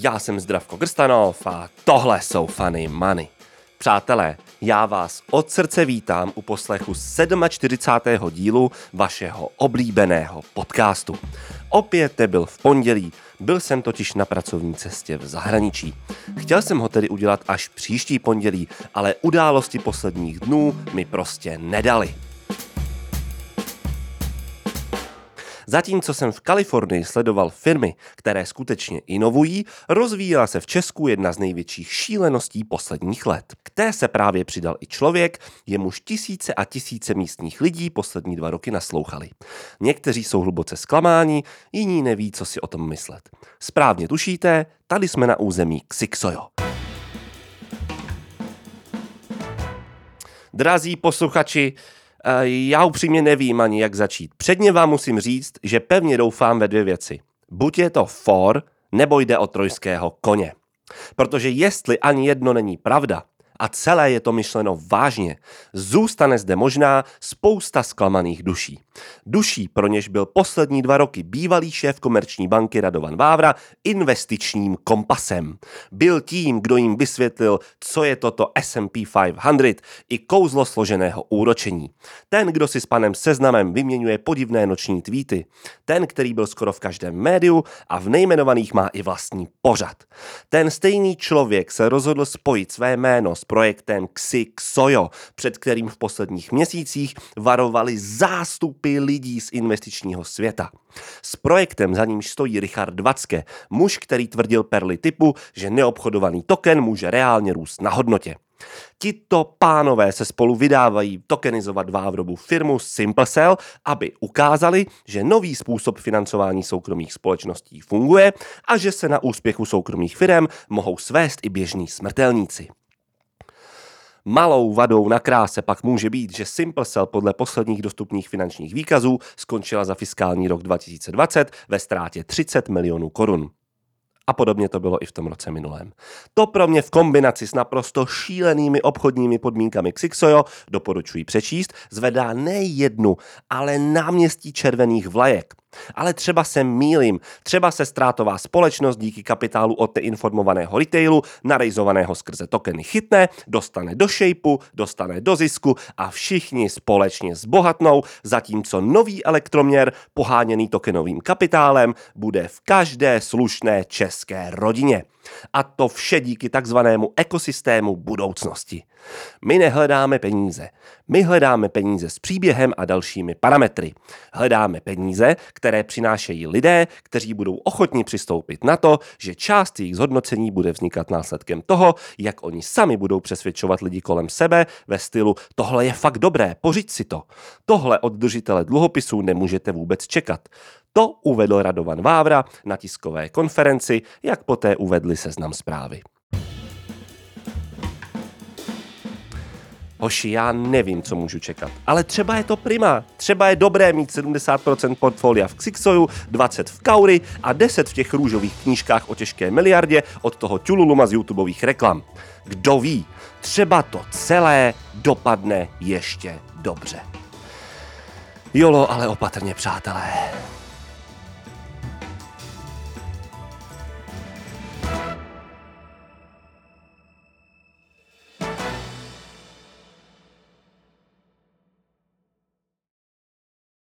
Já jsem Zdravko Grstanov a tohle jsou Funny Money. Přátelé, já vás od srdce vítám u poslechu 47. dílu vašeho oblíbeného podcastu. Opět nebyl v pondělí, byl jsem totiž na pracovní cestě v zahraničí. Chtěl jsem ho tedy udělat až příští pondělí, ale události posledních dnů mi prostě nedali. Zatímco jsem v Kalifornii sledoval firmy, které skutečně inovují, rozvíjela se v Česku jedna z největších šíleností posledních let. K té se právě přidal i člověk, jemuž tisíce a tisíce místních lidí poslední dva roky naslouchali. Někteří jsou hluboce zklamáni, jiní neví, co si o tom myslet. Správně tušíte, tady jsme na území Xixojo. Drazí posluchači, já upřímně nevím ani, jak začít. Předně vám musím říct, že pevně doufám ve dvě věci. Buď je to for, nebo jde o trojského koně. Protože jestli ani jedno není pravda, a celé je to myšleno vážně, zůstane zde možná spousta zklamaných duší. Duší, pro něž byl poslední dva roky bývalý šéf komerční banky Radovan Vávra investičním kompasem. Byl tím, kdo jim vysvětlil, co je toto S&P 500 i kouzlo složeného úročení. Ten, kdo si s panem Seznamem vyměňuje podivné noční tweety. Ten, který byl skoro v každém médiu a v nejmenovaných má i vlastní pořad. Ten stejný člověk se rozhodl spojit své jméno s projektem Xixoyo, před kterým v posledních měsících varovali zástupy lidí z investičního světa. S projektem za ním stojí Richard Vacke, muž, který tvrdil perly typu, že neobchodovaný token může reálně růst na hodnotě. Tito pánové se spolu vydávají tokenizovat Vávrovu firmu SimpleCell, aby ukázali, že nový způsob financování soukromých společností funguje a že se na úspěchu soukromých firm mohou svést i běžní smrtelníci. Malou vadou na kráse pak může být, že SimpleCell podle posledních dostupných finančních výkazů skončila za fiskální rok 2020 ve ztrátě 30 milionů korun. A podobně to bylo i v tom roce minulém. To pro mě v kombinaci s naprosto šílenými obchodními podmínkami Xixojo, doporučuji přečíst, zvedá ne jednu, ale náměstí červených vlajek. Ale třeba se mýlím, třeba se ztrátová společnost díky kapitálu od neinformovaného retailu, narejzovaného skrze tokeny chytne, dostane do šejpu, dostane do zisku a všichni společně zbohatnou, zatímco nový elektroměr, poháněný tokenovým kapitálem, bude v každé slušné české rodině. A to vše díky takzvanému ekosystému budoucnosti. My nehledáme peníze. My hledáme peníze s příběhem a dalšími parametry. Hledáme peníze, které přinášejí lidé, kteří budou ochotni přistoupit na to, že část jejich zhodnocení bude vznikat následkem toho, jak oni sami budou přesvědčovat lidi kolem sebe ve stylu tohle je fakt dobré, pořiď si to. Tohle od držitele dluhopisů nemůžete vůbec čekat. To uvedl Radovan Vávra na tiskové konferenci, jak poté uvedli seznam zprávy. Hoši, já nevím, co můžu čekat. Ale třeba je to prima. Třeba je dobré mít 70% portfolia v Xixoju, 20 v Kauri a 10 v těch růžových knížkách o těžké miliardě od toho Tululuma z YouTubeových reklam. Kdo ví, třeba to celé dopadne ještě dobře. Jolo, ale opatrně, přátelé.